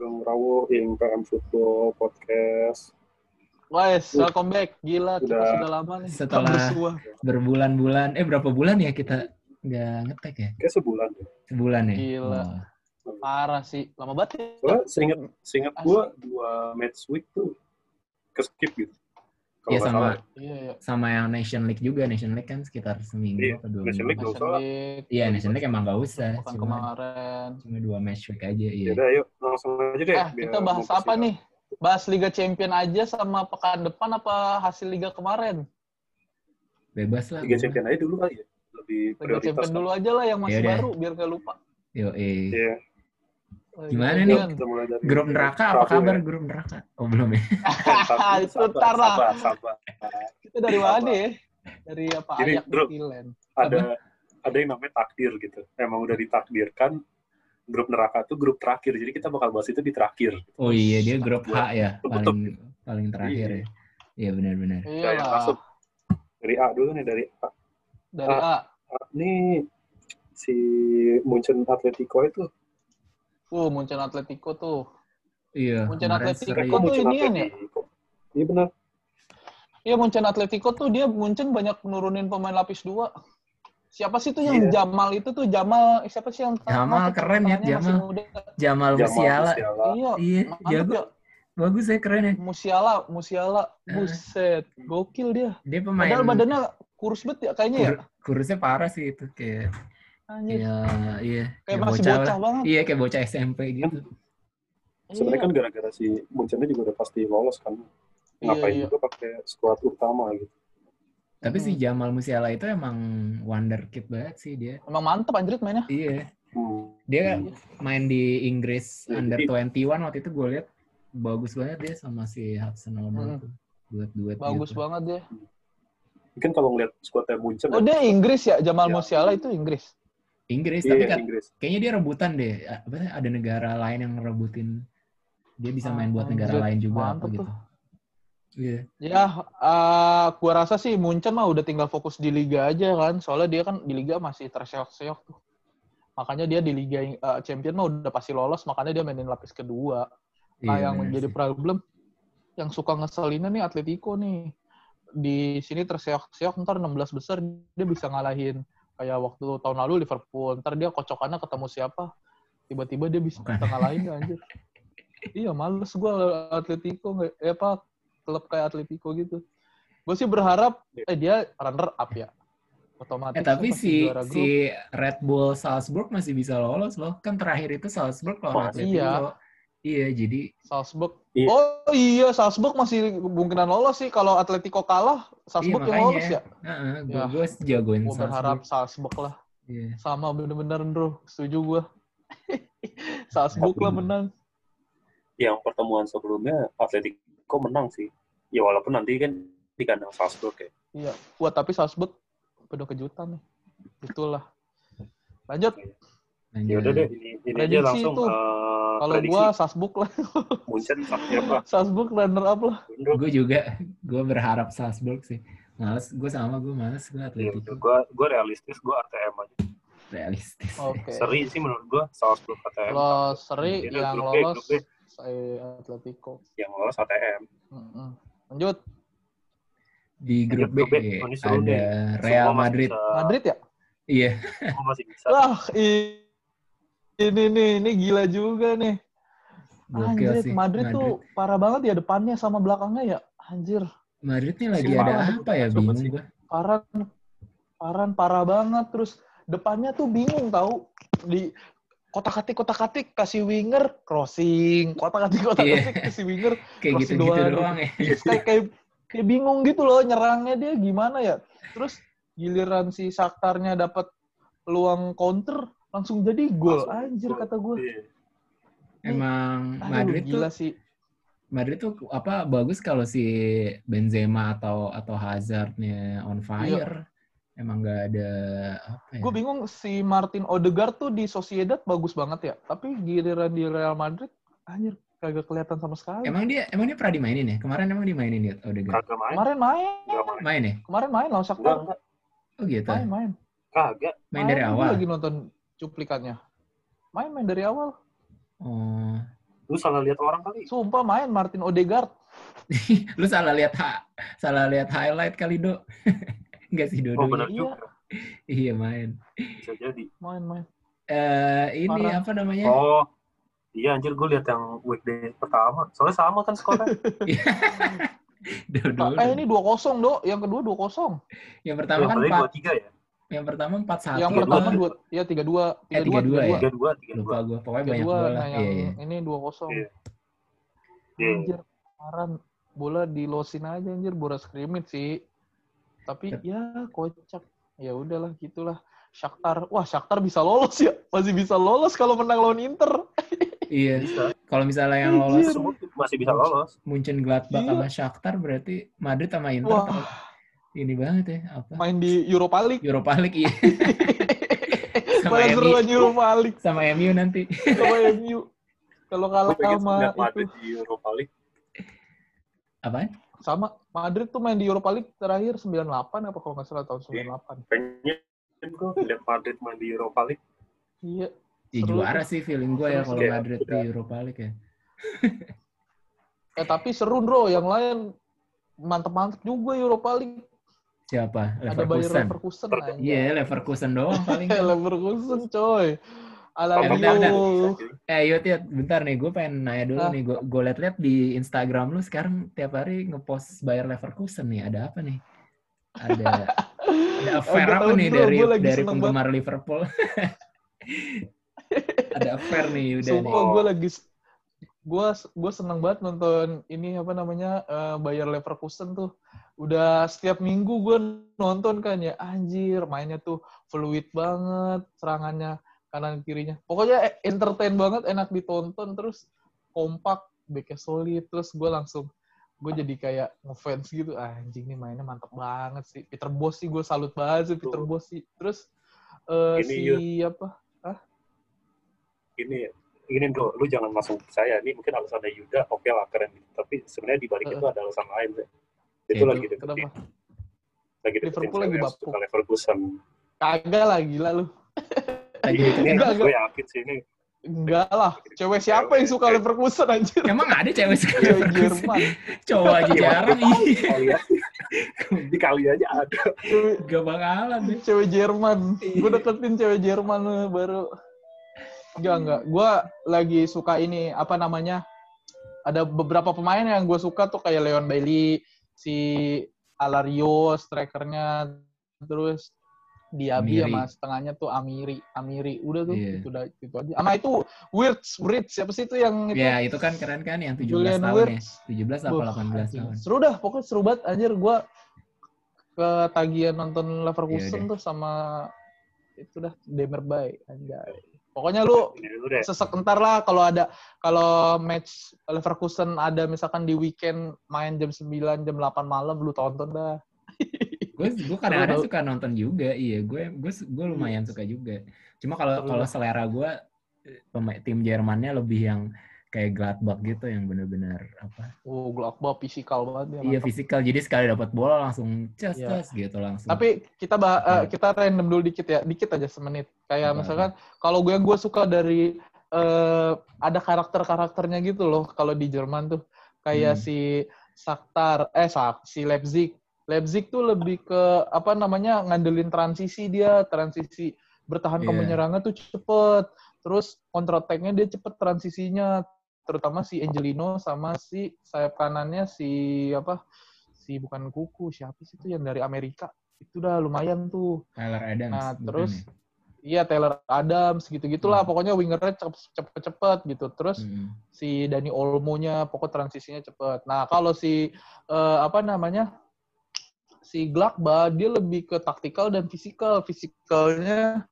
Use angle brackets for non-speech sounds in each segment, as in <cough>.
Sugeng Rawo yang PM Football Podcast. Guys, welcome back. Gila, kita Udah. sudah lama nih. Setelah- berbulan-bulan eh berapa bulan ya kita nggak ngetek ya Kayak sebulan deh. sebulan ya Gila. Oh. Parah sih. Lama banget ya. Seingat, gue dua match week tuh ke skip gitu. Iya, sama. salah. Iya, iya. sama yang Nation League juga Nation League kan sekitar seminggu Iya, atau dua Nation minggu League Nation usah. League. iya Nation League emang gak usah Bukan cuma, kemarin. cuma dua match week aja iya Yaudah, ayo langsung aja deh. Eh, biar kita bahas apa nih? Bahas Liga Champion aja sama pekan depan apa hasil Liga kemarin? bebas lah Liga. Champion aja dulu kali ya. Lebih Liga. Champion kan. dulu aja lah yang masih Yaudah. baru biar gak lupa. yo eh Iya. Gimana nih? Champion. Kita mulai dari grup neraka apa Rabu kabar ya. grup neraka oh belum ya <laughs> Sabar, <laughs> Itu sabar, ntar lah. Sabar, sabar. Kita dari mana ya? Dari apa? Jadi, Ayak Bro. Milan. Ada ada yang namanya takdir gitu. Emang udah ditakdirkan grup neraka tuh grup terakhir. Jadi kita bakal bahas itu di terakhir. oh iya dia grup H ya Tutup. paling paling terakhir Iya. ya iya benar-benar Nah, Iya yang lah. masuk dari A dulu nih dari A. Dari A. A ini si Munchen Atletico itu Uh, Munchen Atletico tuh. iya Munchen Atletico tuh Munchen inian ya? Iya benar. Iya Munchen Atletico tuh dia Munchen banyak nurunin pemain lapis dua. Siapa sih tuh yang Iya. Jamal itu tuh Jamal siapa sih yang Jamal tuh keren ya, Jamal. Jamal Musiala. Iya, iya jago ya. bagus ya keren ya Musiala, Musiala, Eh. buset, gokil dia. dia pemain Padahal badannya kurus banget ya kayaknya ya. kur- kurusnya parah sih itu kayak Anjir. ya iya Kayak masih lah. bocah banget. iya kayak bocah SMP gitu Sebenarnya Iya. kan gara-gara si Munchennya juga udah pasti lolos kan. Iya, Ngapain iya. juga pakai skuad utama gitu. tapi si Hmm. Jamal Musiala itu emang wonderkid banget sih dia Emang mantep anjir mainnya. iya Hmm. dia Hmm. main di Inggris Iya, under jadi- 21 waktu itu gue lihat bagus banget dia sama si Hudson Odoi Hmm. tuh duet duet Bagus gitu. banget dia. Mungkin kalau ngeliat skuadnya Munchen Oh dia Inggris ya, Jamal Iya. Musiala itu Inggris. Inggris iya, tapi kan Inggris. kayaknya dia rebutan deh apa sih, ada negara lain yang rebutin dia bisa main buat negara Anjir, lain juga apa gitu iya Ya, eh gua rasa sih Munchen mah udah tinggal fokus di liga aja kan. Soalnya dia kan di liga masih terseok-seok tuh. Makanya dia di liga eh, champion mah udah pasti lolos, makanya dia mainin lapis kedua. Nah, Iya, yang menjadi sih. problem yang suka ngeselinnya nih Atletico nih. Di sini terseok-seok ntar 16 besar dia bisa ngalahin kayak waktu tahun lalu Liverpool. Ntar dia kocokannya ketemu siapa? Tiba-tiba dia bisa Bukan. ngalahin dia, anjir. iya, males gua Atletico nggak eh apa klub kayak Atletico gitu. Gue sih berharap eh dia runner up ya. Otomatis Eh tapi si si Red Bull Salzburg masih bisa lolos loh. Kan terakhir itu Salzburg lawan Masih. Atletico. Iya, jadi Salzburg. Iya. Oh iya, Salzburg masih kemungkinan lolos sih. Kalau Atletico kalah, Salzburg Iya, yang lolos ya. heeh, gue Ya. gue jagoin Gue berharap Salzburg. Salzburg lah. Iya. Sama bener-bener, bro. Setuju gue. <laughs> Salzburg lah menang. Yang pertemuan sebelumnya Atletico menang sih. Ya walaupun nanti kan di kandang Salzburg ya. Iya. Wah, tapi Salzburg penuh kejutan nih. Itulah. Lanjut. Ya udah deh, ini, ini aja langsung tuh. eh, Kalau gue Salzburg lah. Munchen apa? <laughs> Salzburg runner up lah. Gue juga, gue berharap Salzburg sih. Males, gue sama gue males, gue Ya, Atletico. gue gue realistis, gue ATM aja. Realistis. Oke. Seri sih menurut gue Salzburg ATM. Kalau seri Ini yang B, lolos, B. Atletico. Yang lolos ATM. Mm-mm. Lanjut. Di grup B, Grup B, oh, ini seru ada. Real Madrid. bisa- Madrid ya? Iya, masih bisa. Wah, i- ini nih, ini gila juga nih. gokil Anjir, sih. Madrid, tuh parah banget ya depannya sama belakangnya ya. Anjir, Madrid nih lagi ada Madrid apa ya coba bingung sih. gue. parah, parah, parah banget. Terus depannya tuh bingung tahu di kotak-katik kotak-katik kasih winger crossing, kotak-katik kotak-katik Iya. kasih winger <laughs> Kayak Crossing gitu-gitu doang. doang ya. Terus kayak kayak kayak bingung gitu loh nyerangnya dia gimana ya. Terus giliran si Saktarnya dapat peluang counter langsung jadi gol. Langsung Anjir kata gue. Iya. Emang Aduh, Madrid tuh gila sih. Madrid tuh apa bagus kalau si Benzema atau atau Hazardnya on fire. Emang nggak ada apa ya? Gue bingung si Martin Odegaard tuh di Sociedad bagus banget ya. Tapi giliran di Real Madrid, anjir kagak kelihatan sama sekali. Emang dia emang dia pernah dimainin ya? Kemarin emang dimainin ya Odegaard. Kagak main. Kemarin main, main. Main ya? kemarin main lawan Shakhtar. Oh gitu. Main, main. Kagak. Main dari Gua awal. lagi nonton cuplikannya. Main, main dari awal. Oh. Lu salah lihat orang kali. Sumpah main Martin Odegaard. <laughs> Lu salah lihat ha- salah lihat highlight kali, Do. Enggak <laughs> sih, Oh dua-duanya. benar iya. juga. Iya, main. Bisa jadi. Main main. Eh, ini Parah. apa namanya? Oh. Iya anjir gue lihat yang weekday pertama. Soalnya sama kan skornya. <laughs> Eh ini 2-0, Dok. Yang kedua 2-0. Yang pertama yang kan tadi 4 dua tiga ya. Yang pertama 4-1. Yang tiga pertama dua. 2 ya 3-2. Eh, 3-2 ya? Tiga dua tiga Lupa dua. gue. Pokoknya banyak 3-2. bola. Nah, yang Iya, iya. ini 2-0. Iya. Iya. Anjir, kemarin bola dilosin aja anjir, bola scrimmage sih. Tapi ya kocak. Ya udahlah gitulah. Shakhtar, wah Shakhtar bisa lolos ya. Masih bisa lolos kalau menang lawan Inter. <laughs> Iya. Kalau misalnya yang Anjir. lolos Semua masih bisa lolos. Munchen Gladbach Iya. sama Shakhtar berarti Madrid sama Inter Wah, ini banget ya apa main di Europa League. Europa League iya <laughs> sama Malah MU seruan Europa League sama MU nanti sama MU. Kalau kalah sama itu Madrid di Europa League. apaan sama Madrid tuh main di Europa League terakhir 98 apa kalau nggak salah tahun 98. Pengen gue lihat Madrid main di Europa League. Iya. ya juara sih feeling gue ya kalau. Madrid di. Europa League ya Eh tapi seru bro, yang lain mantep-mantep juga Europa League. Siapa Ada Leverkusen Leverkusen aja. iya Leverkusen doang paling <laughs> Leverkusen coy. bentar, bentar. Alario. eh yuk Tiat, bentar nih gue pengen nanya dulu Ah. nih gue liat-liat di Instagram lu sekarang tiap hari ngepost Bayer Leverkusen nih ada apa nih ada ada <laughs> affair Nggak apa nih bro, dari dari penggemar Liverpool <laughs> ada affair nih udah nih Sumpah gue lagi gue gue seneng banget nonton ini apa namanya eh, Bayer Leverkusen tuh. Udah setiap minggu gue nonton kan ya. Anjir mainnya tuh fluid banget serangannya kanan kirinya. Pokoknya eh, entertain banget enak ditonton terus kompak backnya solid terus gue langsung gue jadi kayak ngefans gitu. Anjing nih mainnya mantep banget sih. Peter Bos sih gue salut banget sih Peter. Bos sih. Terus eh, Ini, si apa? Ini ini bro, lu jangan langsung percaya. Ini mungkin alasannya Yuda, oke lah keren. Tapi sebenarnya di balik itu ada alasan lain. Sih. Itu Yaitu, lagi deketin, kenapa lagi deketin Liverpool lagi cewek bapuk. Leverkusen. kagak lah gila lu lagi <laughs> Ini, deketin. Enggak, gue yakin sih ini. Enggak lah. Cewek siapa yang suka Leverkusen anjir? emang ada cewek suka Cewek Leverkusen Jerman. cowok aja jarang iya Kali ya. Di kali aja ada. Cewek, gak bakalan deh cewek Jerman. Iya. Gue deketin cewek Jerman eh, baru. Enggak, enggak. Gue lagi suka ini, apa namanya, ada beberapa pemain yang gue suka tuh kayak Leon Bailey, si Alario, strikernya, terus Diaby Amiri. sama setengahnya tuh Amiri. Amiri. Udah tuh, Iya. itu, udah, itu aja. Sama itu, Wirtz, Wirtz, siapa sih itu yang itu? ya itu kan keren kan yang 17 Julian tahun ya Wirtz. 17 apa Wah, 18 anjing. tahun Seru dah, pokoknya seru banget anjir gue ketagihan nonton Leverkusen Iya tuh sama itu dah Demerbay anjay. Pokoknya lu Ini dulu deh. sesek entar lah kalau ada kalau match Leverkusen ada misalkan di weekend main jam 9 jam 8 malam lu tonton dah. <laughs> gue gue kadang-kadang Seru, suka nonton juga iya gue gue gue lumayan suka juga cuma kalau kalau selera gue eh, pemain tim Jermannya lebih yang kayak Gladbach gitu yang bener-bener apa Oh, Gladbach fisikal banget ya. iya fisikal jadi sekali dapat bola langsung cas Iya. cas gitu langsung Tapi kita bah- Hmm. kita random dulu dikit ya, dikit aja semenit. Kayak Apa-apa. misalkan kalau gue gue suka dari eh, ada karakter-karakternya gitu loh kalau di Jerman tuh kayak Hmm. si Shakhtar eh Sak- si Leipzig. Leipzig tuh lebih ke apa namanya ngandelin transisi dia, transisi bertahan ke Iya. menyerangnya tuh cepet. Terus counter attack-nya dia cepet transisinya, terutama si Angelino sama si sayap kanannya si apa? Si bukan kuku, siapa sih itu yang dari Amerika? Itu udah lumayan tuh. Tyler Adams Nah, bukan terus ya? Iya Taylor Adams gitu-gitulah Hmm. pokoknya wingernya cepet-cepet gitu. Terus Mm-mm. si Dani Olmo-nya pokok transisinya cepet. Nah, kalau si eh, apa namanya? si Gladbach dia lebih ke taktikal dan fisikal. Fisikalnya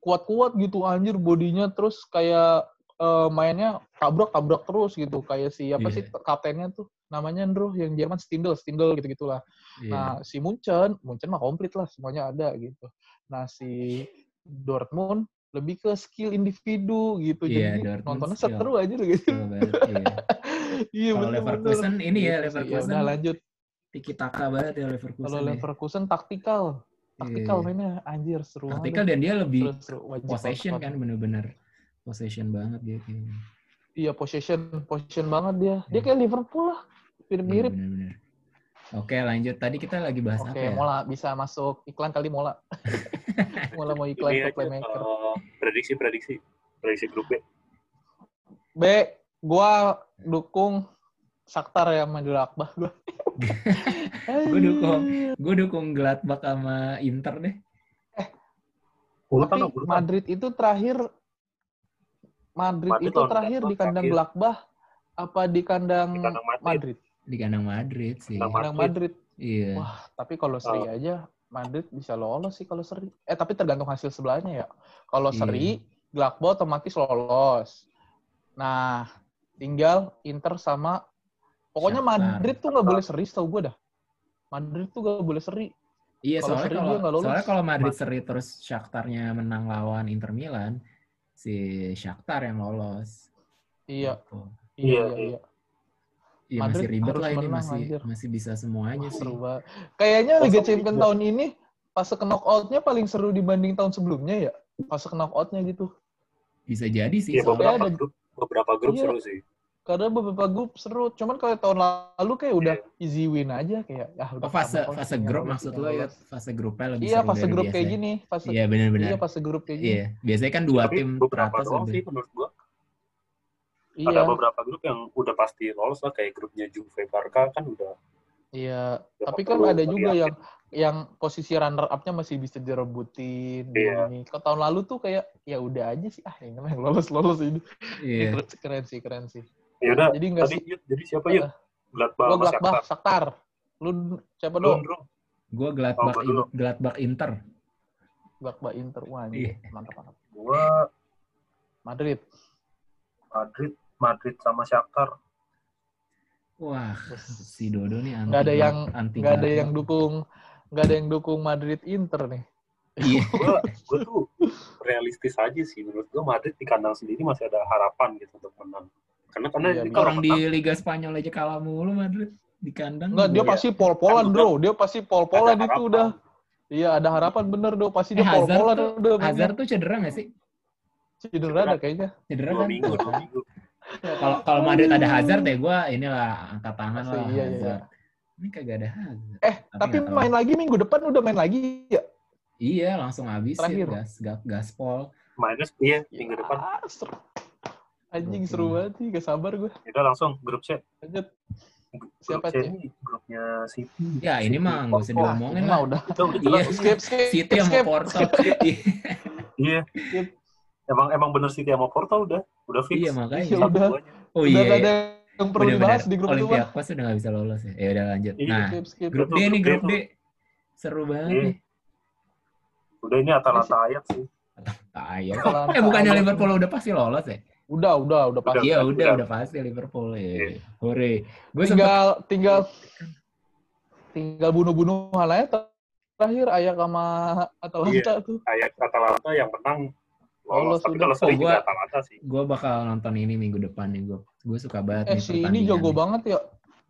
kuat-kuat gitu anjir bodinya terus kayak eh, mainnya tabrak-tabrak terus gitu. Kayak si apa Iya. sih kaptennya tuh namanya Andrew yang Jerman Stindl, Stindl gitu-gitulah. Iya. Nah, si Munchen, Munchen mah komplit lah, semuanya ada gitu. Nah, si Dortmund lebih ke skill individu gitu. Iya, Jadi Dortmund nontonnya skill. seru aja gitu. Iya. <laughs> iya, bener-bener. Leverkusen ini ya, Gitu sih. Leverkusen udah lanjut. tiki taka banget ya Leverkusen Kalau ya. Leverkusen taktikal. Taktikal Iya. mainnya anjir seru taktikal dan dia lebih Seru, possession kan bener-bener possession banget dia kayaknya Iya possession, possession banget dia. Dia Hmm. kayak Liverpool lah, Iya, mirip-mirip. bener-bener. Oke, lanjut. Tadi kita lagi bahas Oke, apa ya? Mola bisa masuk iklan kali Mola. <laughs> Mola mau iklan Ini ke playmaker. eh, prediksi prediksi prediksi grup B. B, gua dukung Shakhtar ya sama Gladbach gua. <laughs> Gue dukung, gue dukung Gladbach sama Inter deh. Urutan Tapi. Madrid itu terakhir Madrid, Madrid itu terakhir di kandang. Gladbach apa di kandang, Di kandang Madrid. Madrid? Di kandang Madrid sih. Kandang Kandang Madrid. Madrid. Iya. Wah, tapi kalau seri Oh. aja Madrid bisa lolos sih kalau seri. Eh, tapi tergantung hasil sebelahnya ya. Kalau Iya. seri, Gladbach otomatis lolos. Nah, tinggal Inter sama pokoknya Shakhtar. Madrid tuh nggak boleh seri, tau gue dah. Madrid tuh nggak boleh seri. Iya, Kalau soalnya kalau soalnya kalau Madrid Mas- seri terus Shakhtarnya menang lawan Inter Milan, si Shakhtar yang lolos. Iya, Gitu. iya, Iya, iya. masih ribet lah ini menang, masih anjir. masih bisa semuanya Wah, sih. seru banget. Kayaknya Liga Champions tahun ini fase ke knockout-nya paling seru dibanding tahun sebelumnya ya. Fase ke knockout-nya gitu. Bisa jadi sih. Iya soalnya- beberapa ada- grup beberapa grup Iya. seru sih. Karena beberapa grup seru. Cuman kalau tahun lalu kayak udah easy win aja kayak ya udah Oh, fase fase grup maksud lo ya fase grupnya lebih Iya, fase grup kayak biasanya. gini, fase Iya benar-benar. Iya, fase grup kayak gini. Iya, biasanya kan dua Tapi tim beberapa teratas sih menurut gua. Iya. Ada beberapa grup yang udah pasti lolos lah kayak grupnya Juve Barca kan udah Iya, udah tapi kan ada juga yakin. yang yang posisi runner up-nya masih bisa direbutin Iya. gini. Kalau tahun lalu tuh kayak ya udah aja sih ah ini mah yang lolos lolos ini. Iya. Keren, <laughs> keren sih, keren sih. Ya udah, Jadi nggak tadi sih jadi siapa yuk? Gladbach Gua Gladbach, Shakhtar. Shakhtar. Lu siapa dong? Gua Gladbach Oh. In- Gladbach Inter. Gladbach Inter. Wah, Iya. anjir. mantap mantap. Gua Madrid. Madrid, Madrid sama Shakhtar. Wah, si Dodo nih anti Nggak ada yang anti nggak ada yang dukung nggak ada yang dukung Madrid Inter nih. Iya. <laughs> Gua, gua tuh realistis aja sih menurut gua Madrid di kandang sendiri masih ada harapan gitu untuk menang. Karena karena Iya, ini bisa. kalau Orang di Liga Spanyol aja kalah mulu Madrid di kandang. Enggak, dia Iya. pasti pol-polan, Kan Bro. Dia pasti pol-polan itu harapan. udah. Iya, ada harapan bener do. Pasti Eh, dia Hazard pol-polan udah. Hazard tuh cedera nggak sih? cedera ada kayaknya. Cedera kan? minggu, Tuh, dua minggu. <laughs> Kalau kalau Madrid ada Hazard ya gue inilah angkat tangan lah iya, iya, Hazard. Ini kagak ada Hazard. Eh, Tapi tapi tahu. main lagi minggu depan udah main lagi ya? Iya, langsung habis ya Terakhir. gas, gas gaspol. Minus iya minggu Ya, depan. seru. Anjing seru banget sih, gak sabar gue. Ya Udah langsung grup C. Lanjut. Siapa, ini grupnya City. Ya ini mah nggak usah diomongin lah. udah. Itu udah Iya. jelas. Skip, skip, City sama skip. Porto. <laughs> Iya. Emang emang bener City sama Porto udah udah fix. iya makanya. Iya, udah. Oh udah iya. gak ada yang perlu dibahas di grup itu. Olympiakos udah nggak bisa lolos ya. Ya udah lanjut. Iya. Nah, grup D nih grup. D. Seru banget Iya. nih. Udah ini Atalanta Ajax sih. Atalanta, Eh bukannya. Liverpool udah pasti lolos ya? Udah, udah, udah pasti. Iya udah, udah pasti Liverpool ya. Iya. Hore. Gue sempet tinggal tinggal tinggal bunuh-bunuh halnya terakhir Ayak sama Atalanta tuh. Ajax Atalanta yang menang Lolos lolos. Tapi kalau seri Oh, juga gua- Atalanta sih. gue bakal nonton ini minggu depan nih gue. Gue suka banget Eh nih si ini jago nih. banget ya.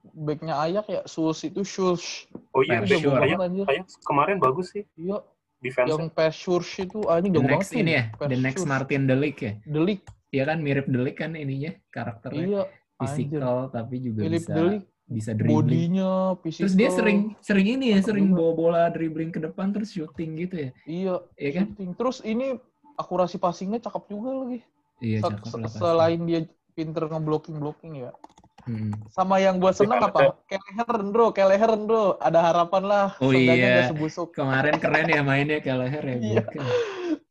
Backnya Ayak ya, Sus itu Sus. Oh iya, banget anjir. Ajax kemarin bagus sih Iya, defense. yang Pes Sus itu anjing The jago banget ini ya, the next. Martin Delik ya. Delik. Iya kan mirip Delik kan ininya karakternya. Iya, anjir. Physical tapi juga Philip bisa Delik bisa dribbling. bodinya, physical. Terus dia sering sering ini ya, sering juga. bawa bola dribbling ke depan terus shooting gitu ya. Iya, Iya kan? shooting. Terus ini akurasi passingnya cakep juga lagi. Iya, Se- cakep se- lah. Selain dia pinter ngeblocking-blocking ya. Hmm. Sama yang gua seneng Tapi apa? Kelleher, bro. Kelleher, bro. Ada harapan lah. Oh iya. sebusuk. Kemarin keren ya mainnya Kelleher ya. Iya.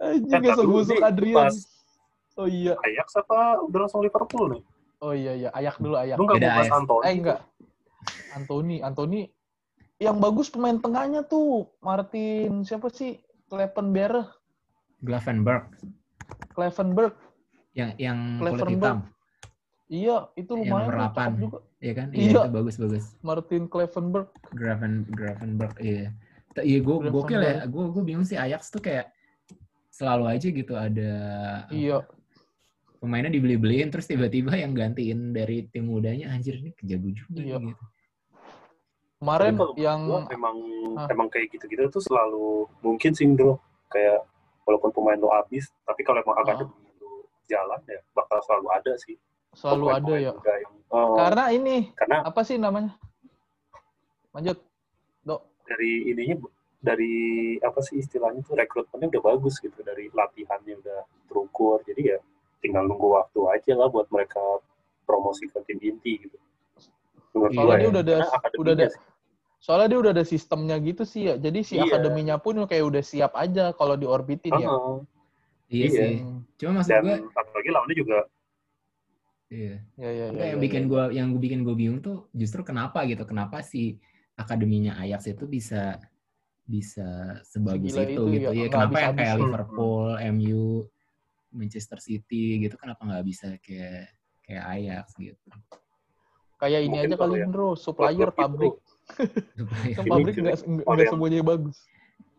Anjing nggak tapi sebusuk Adrian. pas Oh iya. Ajax apa udah langsung Liverpool nih? Oh iya, iya. Ayak dulu, Ayak. Lu nggak Beda mau bahas AS. Anthony? Eh, enggak. Anthony. Anthony. Yang bagus pemain tengahnya tuh. Martin, siapa sih? Klepenberg. Glavenberg Klevenberg. yang yang kulit Cleverenberg. hitam, Iya, itu Yang lumayan nomor cakep juga. ya kan? Iya. Iya, itu bagus-bagus. Martin Klevenberg. Graven Gravenberg iya. Iya gue gokil ya. Gue gue bingung sih Ajax tuh kayak selalu aja gitu ada Iya. Pemainnya dibeli-beliin terus tiba-tiba yang gantiin dari tim mudanya anjir ini kejago juga Iya. gitu. Kemarin Tapi kalau yang gua emang Hah? emang kayak gitu-gitu tuh selalu mungkin sih bro kayak walaupun pemain lo habis tapi kalau emang agak Ah. jalan ya bakal selalu ada sih Selalu ada pemain-pemain ya. yang, oh, Karena ini karena apa sih namanya? Lanjut. Dok. dari ininya dari apa sih istilahnya tuh rekrutmennya udah bagus gitu dari latihannya udah terukur jadi ya tinggal nunggu waktu aja lah buat mereka promosi ke tim inti gitu menurut Iya, gua Soalnya ya. dia udah ada udah ada soalnya dia udah ada sistemnya gitu sih ya. Jadi si Iya. akademinya pun kayak udah siap aja kalau diorbitin ya. Heeh. Iya, Iya. sih. Cuma maksud dan gue, apalagi lawannya juga iya. Ya ya ya. yang ya, bikin ya. gua yang gue bikin gue bingung tuh justru kenapa gitu kenapa si akademinya Ajax itu bisa bisa sebagus itu, itu gitu ya, ya kenapa yang kayak Hmm. Liverpool, MU, Manchester City gitu kenapa nggak bisa kayak kayak Ajax gitu Kayak ini Mungkin aja kalau kali bro, supplier pabrik. Kan pabrik nggak semuanya bagus.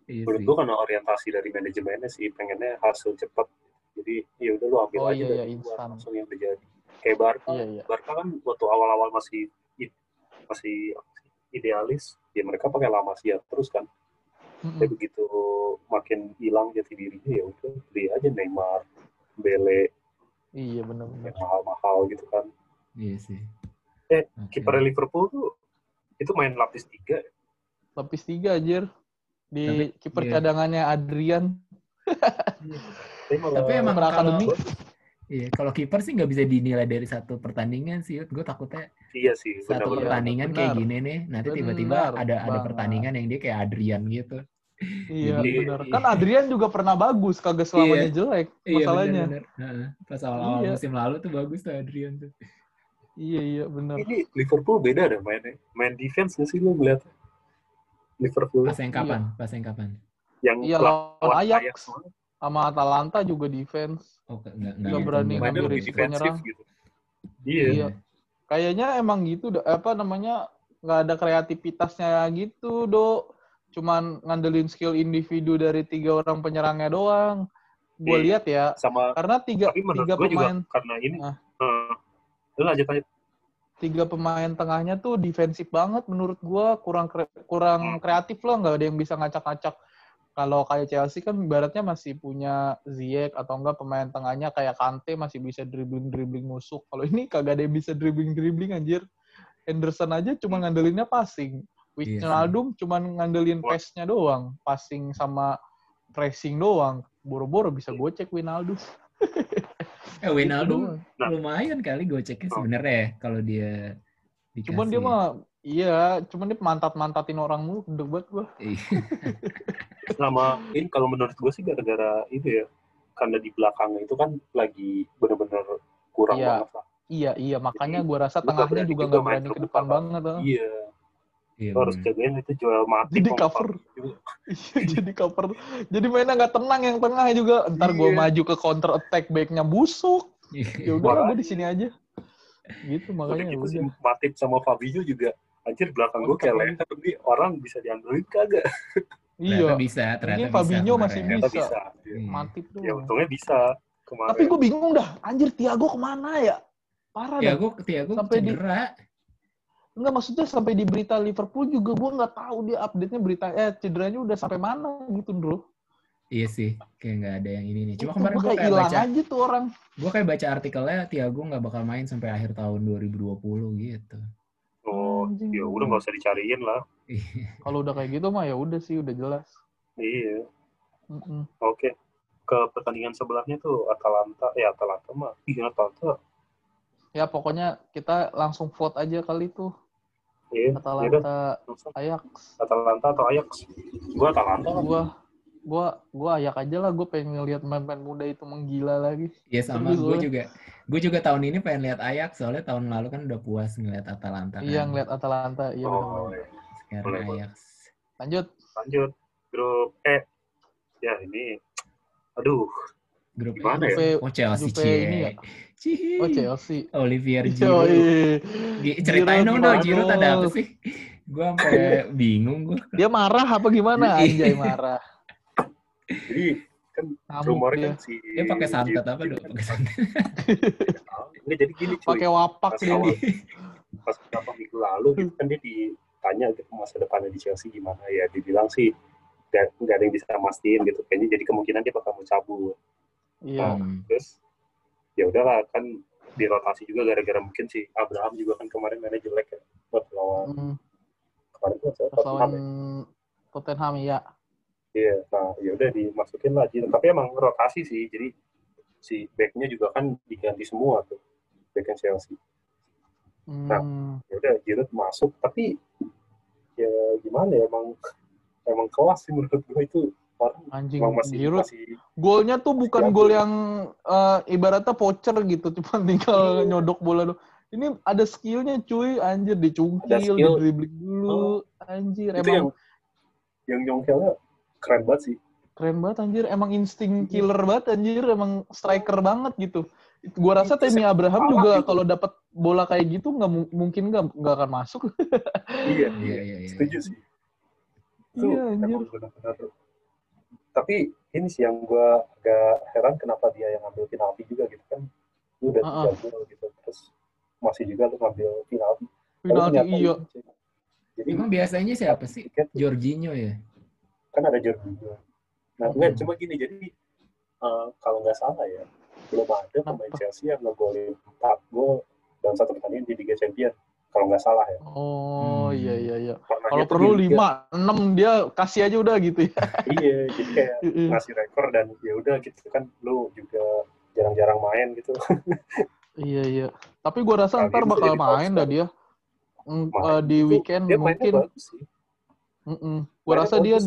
iya menurut sih. gua karena orientasi dari manajemennya sih pengennya hasil cepat jadi ya udah lu ambil Oh, aja iya, dari iya, luar, langsung yang terjadi kayak Barca Iya iya. Barca kan waktu awal-awal masih masih idealis ya mereka pakai La Masia terus kan Mm-mm. tapi begitu makin hilang jati dirinya ya udah beli aja Neymar Bele Iya benar-benar. yang mahal-mahal gitu kan Iya sih. Eh, Oke. kiper Liverpool tuh itu main lapis tiga Lapis tiga anjir. Di kiper iya. cadangannya Adrian. tapi malah Tapi emang kalau akademi. Iya, kalau kiper sih nggak bisa dinilai dari satu pertandingan sih. Gue takutnya iya sih satu benar-benar pertandingan kayak benar. gini nih, nanti tiba-tiba Benar ada ada pertandingan yang dia kayak Adrian gitu. Iya Jadi- benar. Kan Adrian juga pernah bagus, kagak selamanya jelek masalahnya. bener, bener. Heeh. Pas awal-awal Iya. musim lalu tuh bagus tuh Adrian tuh. Iya iya benar. ini Liverpool beda deh mainnya main defense nggak sih lu ngeliat Liverpool Pas yang kapan? Pas yang kapan? yang Iya lawan lawan Ajax? Sama Atalanta juga defense. Oh, ke- nggak Nggak gitu berani ngambil risiko defensif nyerang. gitu iya Iya. Kayaknya emang gitu apa namanya nggak ada kreativitasnya gitu, Do. Cuman ngandelin skill individu dari tiga orang penyerangnya doang. Gue Iya. lihat ya, sama karena tiga tapi tiga gue juga pemain karena ini Ah. eh, lu lanjut lanjut tiga pemain tengahnya tuh defensif banget menurut gua kurang kre- kurang Hmm. kreatif loh nggak ada yang bisa ngacak-ngacak kalau kayak Chelsea kan ibaratnya masih punya Ziyech atau enggak pemain tengahnya kayak Kante masih bisa dribbling-dribbling musuh. Kalau ini kagak ada yang bisa dribbling-dribbling anjir. Henderson aja cuma ngandelinnya passing. Iya. Wijnaldum cuma ngandelin pass-nya doang, passing sama pressing doang. Boro-boro bisa gocek Wijnaldum. <laughs> Eh Wijnaldum. Nah. lumayan kali goceknya Oh. sebenarnya ya kalau dia dikasih. Cuman dia mah iya, cuman dia mantat-mantatin orang mulu, gede banget gua. Iya. <laughs> sama ini kalau menurut gue sih gara-gara itu ya karena di belakangnya itu kan lagi bener-bener kurang Iya. banget lah Iya, iya, makanya Jadi, gua rasa tengahnya juga nggak main berani ke depan Bang. banget. ah. iya Iya, lu harus bener. jagain itu jual mati Jadi cover. Fabio. <laughs> Iya, jadi cover. Jadi mainnya nggak tenang yang tengah juga. Ntar gua Iya. maju ke counter attack backnya busuk. Ya udah gue di sini aja. Gitu udah makanya gitu sih udah. Matip sama Fabio juga anjir belakang gue kayak leher nih orang bisa diandelin kagak Ternyata Iya. bisa, ternyata Ini bisa Fabinho masih Bisa. bisa, Iya. Matip tuh. ya untungnya bisa kemarin Tapi gue bingung dah. Anjir Tiago ke mana ya? Parah Ya dah. Tiago Sampai di- cedera. Enggak maksudnya sampai di berita Liverpool juga gue nggak tahu dia update-nya berita eh cederanya udah sampai mana gitu bro. Iya sih, kayak nggak ada yang ini nih. Cuma kemarin gua gue kayak baca, aja tuh orang. gue kayak baca artikelnya Tiago nggak bakal main sampai akhir tahun 2020 gitu. Oh Anjing. ya udah nggak usah dicariin lah Kalau udah kayak gitu mah ya udah sih udah jelas. iya Mm-mm. oke ke pertandingan sebelahnya tuh Atalanta ya Atalanta mah iya Atalanta Ya pokoknya kita langsung vote aja kali tuh iya iya Atalanta langsung. Ajax. Atalanta atau Ajax gue Atalanta Gua gua gua Ajax aja lah. Gue pengen ngeliat pemain-pemain muda itu menggila lagi. Iya sama gue juga. Gue juga tahun ini pengen lihat Ajax soalnya tahun lalu kan udah puas ngeliat Atalanta. Iya kan. ngeliat Atalanta. Iya oh benar. iya. Sekarang Boleh, boleh. Ajax. Lanjut. lanjut grup E ya ini aduh Grup Gimana E. ya? Oh Chelsea Juve cie. ini ya? Cihi. Oh Chelsea. Olivier. Giroud. Gi- Ceritain dong dong Giroud ada apa sih? Gue sampai bingung gue. Dia marah apa gimana? Iya. Anjay marah. jadi kan rumornya dia. kan si Dia pakai santet apa juga dong? kan- Pakai santet. <laughs> Nggak, jadi gini cuy Pakai wapak Pas awal. pas beberapa minggu lalu gitu kan dia ditanya gitu masa depannya di Chelsea gimana ya dibilang sih nggak nggak ada yang bisa mastiin gitu kayaknya jadi kemungkinan dia bakal mau cabut Iya. Hmm. terus ya udahlah kan dirotasi juga gara-gara mungkin si Abraham juga kan kemarin mainnya jelek ya buat lawan Hmm, kemarin pas Tottenham lawan ya. Tottenham ya. Iya, nah ya udah dimasukin lah Giroud. Tapi emang rotasi sih, jadi si backnya juga kan diganti semua tuh backnya Chelsea. Hmm, Ya udah Giroud masuk, tapi ya gimana ya emang emang kelas sih menurut gue itu orang anjing emang masih Giroud. masih Golnya tuh bukan gol yang eh, ibaratnya voucher gitu, <laughs> cuma tinggal Iya. nyodok bola doang. Ini ada skillnya cuy, anjir dicungkil, skill. dribbling dulu, anjir itu yang emang yang nyongkelnya keren banget sih. keren banget anjir, emang insting killer banget anjir, emang striker banget gitu. Itu Gua rasa Tammy Abraham juga gitu. kalau dapat bola kayak gitu nggak mu- mungkin nggak nggak akan masuk. Iya, <laughs> Iya, iya, iya, iya. setuju sih. Itu Iya, anjir. emang benar-benar. Tapi ini sih yang gue agak heran kenapa dia yang ngambil penalti juga gitu kan. Lu udah Ah, ah. tiga gol gitu, terus masih juga lu ngambil penalti. Penalti iya. Jadi Emang biasanya siapa sih? Jorginho ya? Kan ada Jorginho. Nah, Hmm. enggak cuma gini jadi eh, kalau nggak salah ya belum ada pemain? Chelsea yang ngegolin 4 gol dalam satu pertandingan di Liga Champions kalau nggak salah ya. Oh Hmm. iya iya iya. Kalau perlu 5, 6 dia kasih aja udah gitu ya. Iya, jadi kayak <laughs> Iya. ngasih rekor dan ya udah gitu kan lu juga jarang-jarang main gitu. <laughs> Iya iya. Tapi gua rasa Kali ntar ini bakal main dah dia. Mm, Main eh, di weekend dia mungkin. bagus sih. Mm-mm. Gua Mainnya rasa dia bagus.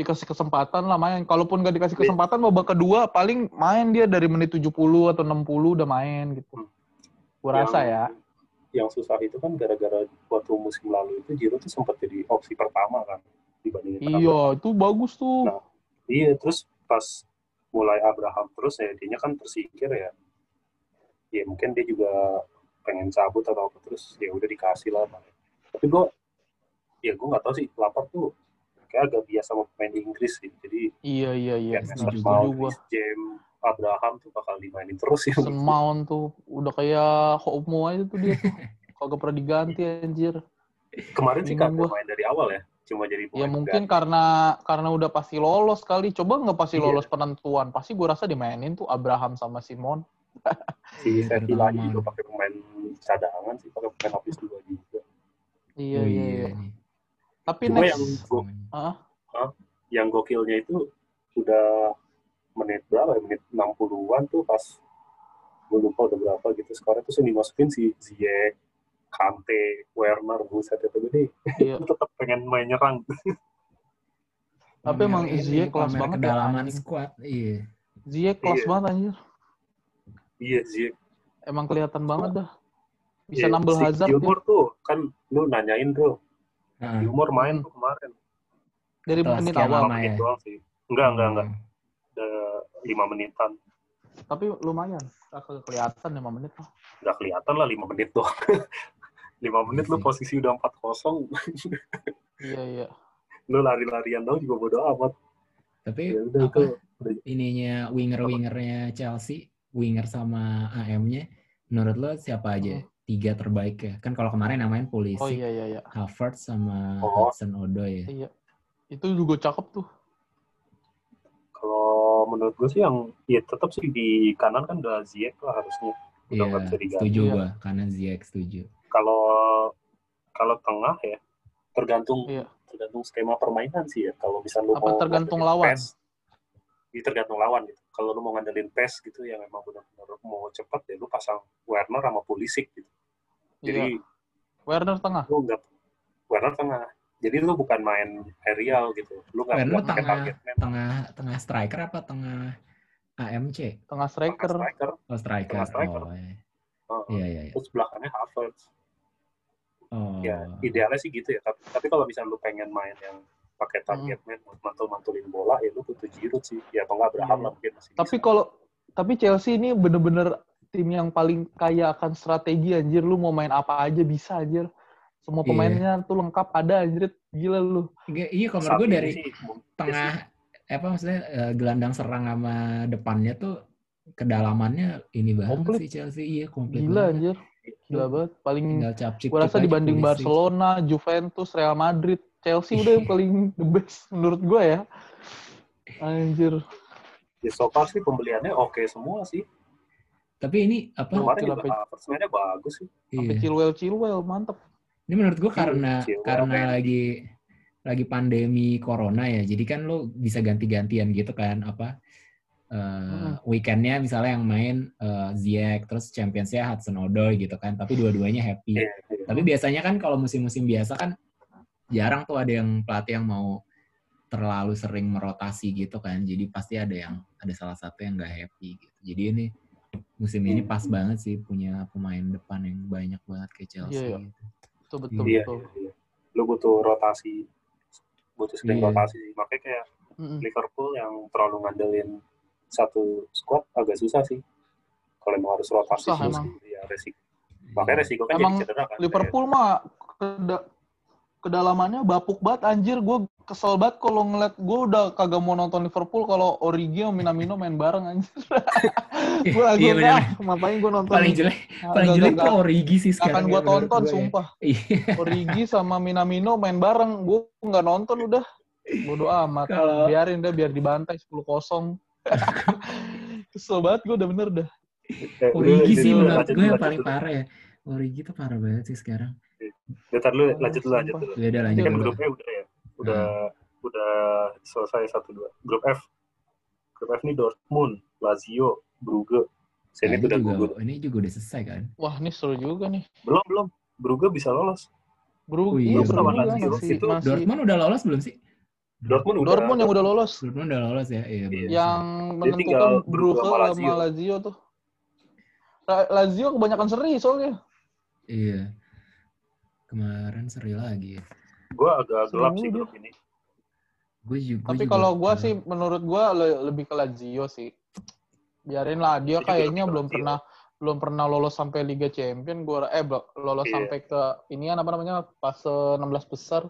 Dikasih kesempatan lah main. Kalaupun gak dikasih Iya. kesempatan babak kedua paling main dia dari menit 70 atau 60 udah main gitu. Hmm. Yang- rasa ya. Yang susah itu kan gara-gara waktu musim lalu itu Giroud tuh sempat jadi opsi pertama kan dibandingin. Iya, itu bagus tuh. Nah, Iya, terus pas mulai Abraham terus ya dia kan tersingkir ya. Ya mungkin dia juga pengen cabut atau apa terus ya udah dikasih lah. Tapi gue ya gue nggak tahu sih lapar tuh kayak agak biasa sama pemain di Inggris sih. Jadi Iya iya iya. kayak Mount, James, Abraham tuh bakal dimainin terus sih. Mason Mount tuh udah kayak homo aja tuh dia tuh. <laughs> Kagak pernah diganti anjir. Kemarin sih kagak gua. main dari awal ya. Cuma jadi Ya mungkin pengganti. karena karena udah pasti lolos kali. Coba nggak pasti Iya. lolos penentuan. Pasti gue rasa dimainin tuh Abraham sama Simon. si Iya, Sevilla terutama. juga pakai pemain cadangan sih, pakai pemain habis dua juga. Iya oh iya. iya. Iya. Tapi Cuma next yang gua ah, yang gokilnya itu udah menit berapa ya? Menit 60-an tuh pas gue lupa udah berapa gitu sekarang tuh dimasukin si Ziyech, Kante, Werner, buset itu gue iya. <laughs> tetap pengen main nyerang. <laughs> Tapi emang Pamer ini, Ziyech kelas pamer banget ya, kedalaman anjing. squad. Iya. Ziyech kelas Iya. banget anjir. Iya Ziyech. Emang kelihatan banget dah. Bisa Iya, nambel si Hazard. Gilmore tuh kan lu nanyain bro, Heeh. Gilmore main Hmm. tuh kemarin. dari Setelah menit awal. Lima menit ya? doang sih. Enggak, enggak, enggak. Hmm. Ada lima menitan. Tapi lumayan. Kagak kelihatan 5 menit lah. Nggak kelihatan lah lima menit doang. <laughs> lima menit lu sih. posisi udah 4-0, <laughs> Iya iya. lu lari-larian dong juga bodo amat. Tapi Ya udah apa itu ininya winger-wingernya Chelsea, winger sama AM-nya, menurut lo siapa aja? Tiga terbaik ya? Kan kalau kemarin namanya Pulisic, Oh iya iya iya. Havertz sama Oh. Hudson Odoi ya. Iya. Itu juga cakep tuh. Kalau menurut gue sih yang ya tetap sih di kanan kan udah Ziyech lah harusnya. Udah Iya, nggak bisa diganti. setuju Iya. gua. Karena Ziyech setuju. Kalau kalau tengah ya tergantung Iya. tergantung skema permainan sih ya. Kalau misalnya lu Apa mau tergantung lawan? PES, ya tergantung lawan gitu. Kalau lu mau ngandelin PES gitu yang emang benar-benar mau cepat ya lu pasang Werner sama Pulisic gitu. Jadi Iya. Werner tengah. lu nggak Werner tengah. Jadi lu bukan main aerial gitu. Lu nggak Werner tengah, target man. tengah tengah striker apa tengah AMC? Tengah Tengah striker. striker. Oh striker. Tengah striker. Oh, iya. Iya iya. iya. Terus belakangnya Havertz. Oh. ya idealnya sih gitu ya tapi, tapi kalau misalnya lu pengen main yang pakai Hmm. target man buat mantul-mantulin bola ya lu butuh Giroud sih ya atau nggak Abraham Iya. lah mungkin masih Tapi kalau tapi Chelsea ini bener-bener tim yang paling kaya akan strategi anjir. Lu mau main apa aja bisa anjir. Semua Iya. pemainnya tuh lengkap ada anjir. Gila lu. Iya, iya kalau menurut gue dari sih, mungkin tengah apa maksudnya eh, gelandang serang sama depannya tuh kedalamannya ini banget Komplit. sih Chelsea iya komplit Gila banget. anjir. Gila banget. Paling tinggal capcik gue rasa dibanding Barcelona, Juventus, Real Madrid, Chelsea udah yang paling <laughs> the best menurut gue ya. Anjir. ya so far sih pembeliannya oke semua sih Tapi ini apa? Kemarin juga Havertz mainnya bagus sih. Sampai Iya. Chilwell Chilwell mantep. Ini menurut gue Iya, karena Chilwell, karena Mendy. lagi lagi pandemi corona ya. Jadi kan lo bisa ganti-gantian gitu kan apa Mm. weekendnya misalnya yang main eh, Ziyech terus Championsnya Hudson Odoi gitu kan. Tapi dua-duanya happy. Iya, iya. Tapi biasanya kan kalau musim-musim biasa kan jarang tuh ada yang pelatih yang mau terlalu sering merotasi gitu kan. Jadi pasti ada yang ada salah satu yang nggak happy gitu. Jadi ini musim ini pas banget sih punya pemain depan yang banyak banget kayak Chelsea. Iya, iya. gitu. Betul betul Iya, betul. iya, iya. Lu butuh rotasi, butuh sering Iya. rotasi. Makanya kayak Mm-mm. Liverpool yang terlalu ngandelin satu squad agak susah sih. Kalau emang harus rotasi Susah terus, emang. ya resiko. Makanya resiko kan Emang jadi cedera kan. Liverpool mah keda- kedalamannya bapuk banget anjir. Gue kesel banget kalau ngeliat gue udah kagak mau nonton Liverpool kalau Origi sama Minamino main bareng anjir. <laughs> Gue langsung Iya, bener. ah, ngapain gue nonton paling jelek paling jelek tuh Origi sih sekarang akan gue ya, tonton ya. sumpah. <laughs> Iya. Origi sama Minamino main bareng gue nggak nonton udah. Bodo amat. Kalau- biarin deh biar dibantai 10 kosong. <laughs> Kesel banget gue udah bener dah. Origi sih menurut gue yang paling parah ya. Origi tuh parah banget sih sekarang Bentar dulu, lanjut dulu, lanjut dulu. ya udah Ini lanjut kan dulu grupnya udah ya, udah udah selesai satu dua. Grup F, grup F ini Dortmund, Lazio, Brugge. Nah, ini udah juga gugur. ini juga udah selesai kan wah ini seru juga nih Belum belum, Brugge bisa lolos. Bro, Oh iya, iya, sama Brugge Lazio. masih, Itu masih Dortmund udah lolos belum sih Dortmund udah. Dortmund yang udah lolos Dortmund udah lolos ya iya belum yang menentukan Brugge Brugge sama sama Lazio. Lazio tuh. La- Lazio kebanyakan seri soalnya. iya kemarin seri lagi ya Gue agak gelap sih grup ini. gue juga Tapi kalau gua sih menurut gua le- lebih ke Lazio sih. Biarin lah dia kayaknya belum Lazio. pernah belum pernah lolos sampai Liga Champion gua eh lolos Iya. sampai ke inian apa namanya fase 16 besar.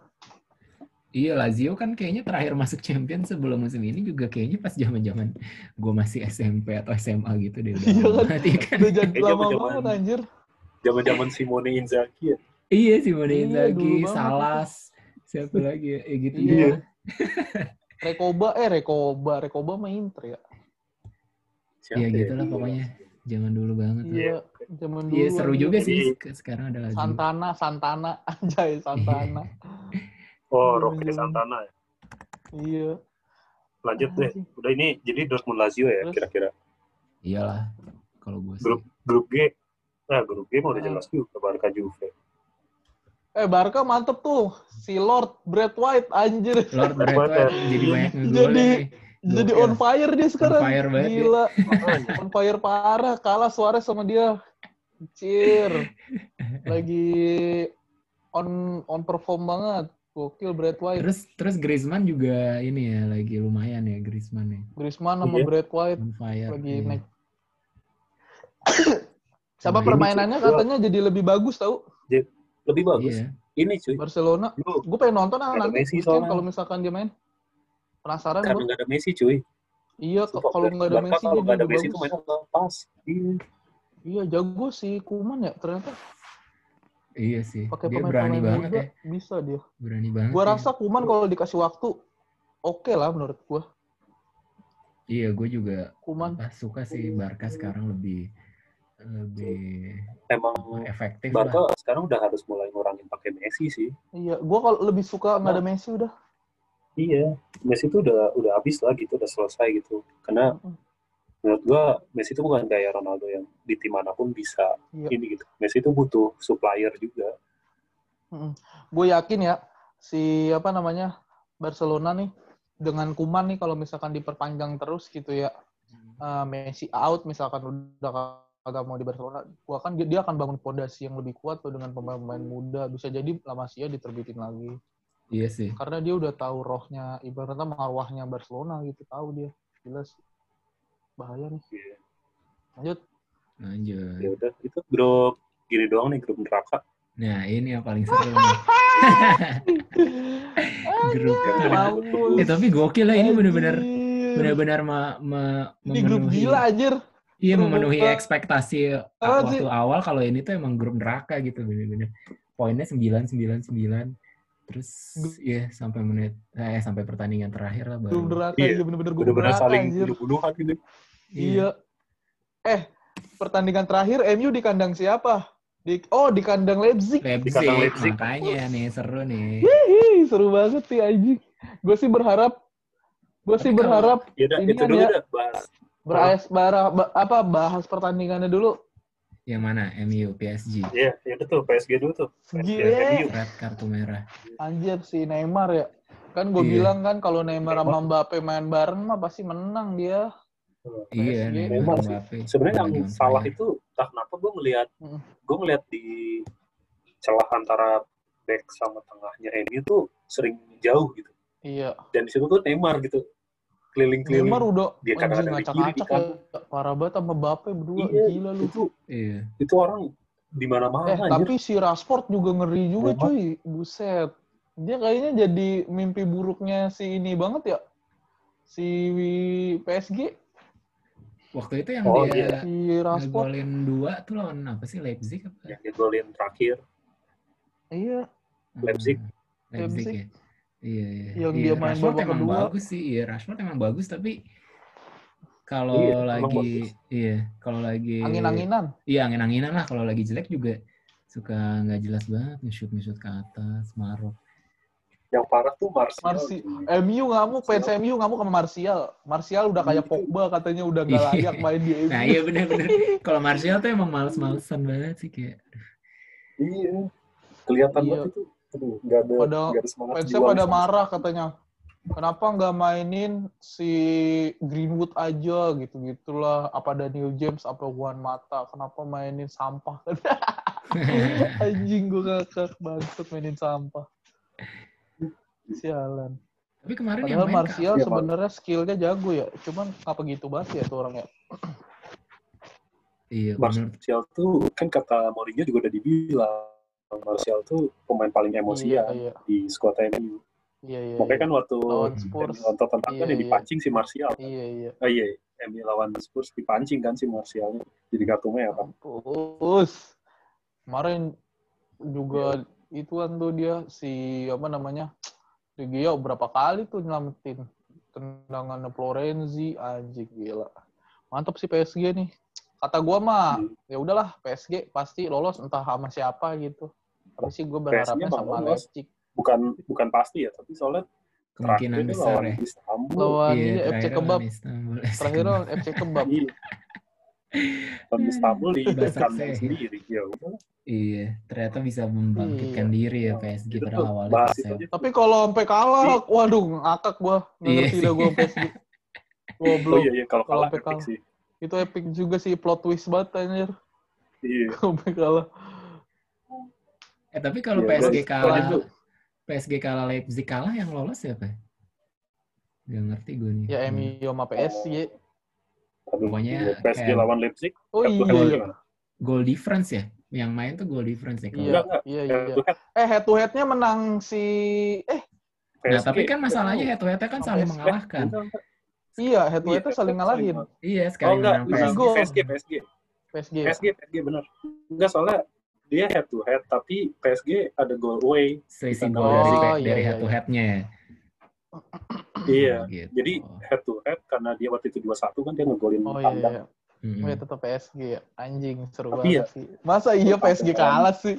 Iya Lazio kan kayaknya terakhir masuk champion sebelum musim ini juga kayaknya pas zaman-zaman gue masih SMP atau SMA gitu deh Iya kan? kan? Udah jadi lama zaman- banget anjir. Zaman-zaman Simone Inzaghi ya. Iya Simone Iya, Inzaghi, Salas, siapa lagi ya? Ya gitu Iya. ya. Rekoba eh Rekoba, Rekoba main Inter ya. Iya ya? gitu lah pokoknya. Zaman dulu banget. lah. Iya, zaman dulu. Iya seru juga sih sekarang ada Lazio. Santana, Santana, <laughs> anjay Santana. <laughs> Oh, Iya, iya. Santana ya. iya. Lanjut deh. Udah ini jadi Dortmund Lazio ya kira-kira. Iyalah kalau gue sih. Grup grup G. Nah, grup G mah udah Ah. jelas juga Barca Juve. Eh Barca mantep tuh. Si Lord Brad White anjir. Lord Brightwood ya. jadi banyak Jadi- nih. Jadi on fire dia sekarang. fire banget. Gila. On fire parah. Kalah Suarez sama dia. Cir. Lagi on on perform banget. Gokil Brad White. Terus terus Griezmann juga ini ya lagi lumayan ya Griezmann ya. Griezmann sama Iya. Brad White On fire. lagi iya. naik. <coughs> Sama permainannya katanya jadi lebih bagus tau. Lebih bagus. Iya. Ini cuy. Barcelona. Gue pengen nonton ah nanti Messi kalau misalkan dia main. Penasaran karena gue. nggak ada Messi cuy. Iya, kalau nggak ada Messi kalau dia nggak ada juga Messi itu mainnya lepas. Iya. Iya, jago sih Kuman ya ternyata. Iya sih. Pakai Dia berani banget ya. bisa dia. Berani banget. Gua ya. rasa Kuman kalau dikasih waktu oke lah menurut gua. Iya, gue juga Kuman. suka sih Barca sekarang lebih lebih Emang efektif lah. Barca sekarang udah harus mulai ngurangin pakai Messi sih. Iya, gua kalau lebih suka nggak ada Messi udah. Iya, Messi itu udah udah habis lah gitu, udah selesai gitu. Karena menurut gua Messi itu bukan kayak Ronaldo yang di tim mana pun bisa Iya. ini gitu. Messi itu butuh supplier juga. Gue yakin ya si apa namanya Barcelona nih dengan Kuman nih kalau misalkan diperpanjang terus gitu ya eh, Messi out misalkan udah kagak mau di Barcelona, gua kan dia, akan bangun fondasi yang lebih kuat tuh dengan pemain-pemain muda. Bisa jadi La Masia diterbitin lagi. Iya sih. Karena dia udah tahu rohnya, ibaratnya marwahnya Barcelona gitu, tahu dia. Jelas bahaya nih. Iya. Lanjut. Lanjut. Ya udah, itu grup gini doang nih grup neraka. Nah, ini yang paling seru nih. <laughs> Grup Mampus. Eh, tapi gokil lah ini benar-benar benar-benar ma- ma- Ini grup gila anjir. Iya Grup memenuhi ekspektasi Ah, waktu sih. awal kalau ini tuh emang grup neraka gitu bener-bener. Poinnya 9 9 9. Terus Grup- ya sampai menit eh sampai pertandingan terakhir lah Grup baru. neraka Iya. iya bener-bener grup Bener-bener neraka saling bunuh-bunuhan gitu. Iya. Eh, pertandingan terakhir MU di kandang siapa? Di oh di kandang Leipzig. Leipzig, kandang Leipzig. makanya nih seru nih. Hihi, seru banget sih anjing. Gue sih berharap gue sih berharap Ya udah, Ini itu kan dulu ya. udah bahas. Beras bara- ba- apa bahas pertandingannya dulu. Yang mana? MU, PSG. Iya, ya betul PSG dulu tuh. Gile. Red kartu merah. Anjir si Neymar ya. Kan gue Iya. bilang kan kalau Neymar sama Mbappe main bareng mah pasti menang dia. Iya, PSG. Neymar. Mbappe. Sebenarnya yang salah itu entah kenapa gue ngelihat Mm. gue ngelihat di celah antara back sama tengahnya MU tuh sering jauh gitu. Iya. Dan di situ tuh Neymar gitu keliling-keliling. Neymar udah Dia kadang-kadang di kiri, di ngacak-ngacak ya. Parah banget sama Mbappe berdua. Iya, Gila lu. itu Iya. itu orang di mana-mana Eh, anjir. tapi si Rashford juga ngeri juga Neymar. cuy. Buset. Dia kayaknya jadi mimpi buruknya si ini banget ya. Si PSG, Waktu itu yang Oh, dia si Rashford. ngegolin dua tuh lawan apa sih? Leipzig apa? yang dia golin terakhir Iya. Hmm, Leipzig. Leipzig Leipzig. ya. Iya, iya. Yang iya, dia main Rashford babak emang kedua. bagus sih. Iya, Rashford emang bagus tapi kalau Iya, lagi bagus. iya, kalau lagi Angin-anginan. Iya, angin-anginan lah kalau lagi jelek juga suka nggak jelas banget nge-shoot nge-shoot ke atas, marok. yang parah tuh Martial. Marsi-. MU ngamuk, fans MU ngamuk sama Martial. Martial udah kayak Itu. Pogba katanya udah gak layak main di MU. Nah, iya bener-bener. <laughs> kalau Martial tuh emang males-malesan banget sih kayak. Iya. Kelihatan Iya. banget itu. Aduh, nggak ada, Pada nggak ada semangat Fansnya pada sama marah katanya. Kenapa nggak mainin si Greenwood aja gitu gitulah. Apa Daniel James apa Juan Mata. Kenapa mainin sampah? <laughs> Anjing gue ngakak banget mainin sampah. Sialan. Tapi kemarin padahal yang main Martial Iya, sebenarnya skillnya jago ya. Cuman apa gitu banget ya tuh orangnya. Iya. Martial tuh kan kata Mourinho juga udah dibilang Martial tuh pemain paling iya emosian iya di squad MU. iya iya Makanya iya. kan waktu nonton tentang Iya, kan iya. dipancing si Martial. iya iya Oh iya, MU lawan Spurs dipancing kan si Martialnya. Jadi kartu merah kan. Mampus. Kemarin juga itu kan tuh dia si apa namanya De Gea berapa kali tuh nyelamatin tendangan Florenzi anjing gila. Mantap sih PSG nih. Kata gua mah Hmm. ya udahlah PSG pasti lolos entah sama siapa gitu. Tapi sih gue berharapnya sama. Leipzig. Bukan bukan pasti ya, tapi soalnya Kemungkinan terakhir itu besar lawan ya. Istanbul. Lawan Iya, ini FC Kebab. Terakhir lawan FC Kebab. Iya. Lawan Istanbul di kandang sendiri. Ya. Iya, ternyata bisa membangkitkan Iya. diri ya PSG pada awalnya. ya. Tapi kalau sampai kalah, waduh ngakak gua. Nggak Iya ngerti dah gua PSG. Oh Goblok. iya iya kalau kalah epic kalah. sih. Itu epic juga sih plot twist banget anjir. Iya. Sampai kalah. Eh tapi kalau Iya, PSG kalah, itu- PSG kalah Leipzig kalah yang lolos siapa? Gak ngerti gue nih. Ya MU sama PSG. Pokoknya iya, PSG kayak- lawan Leipzig. Oh iya iya. Goal difference ya? Yang main tuh goal difference ya. kalau- Iya, Enggak, enggak. iya, iya. Eh head to headnya menang si eh Nah PSG. tapi kan masalahnya head to head kan saling PSG. mengalahkan. Enggak, enggak. iya head to Iya, headnya saling ngalahin Iya Oh sekali enggak, menang Isi PSG, PSG. PSG, PSG. PSG. PSG, PSG bener. Enggak soalnya dia head to head, tapi PSG ada goal away. Selisih Oh, gol dari iya, dari iya, head to iya. headnya ya. Iya. Gitu. Jadi head to head karena dia waktu itu 2-1 kan dia ngegolin Oh iya, tandang. iya. Mm-mm. Oh, ya tetap PSG ya. Anjing seru Tapi banget sih. Masa iya PSG kalah sih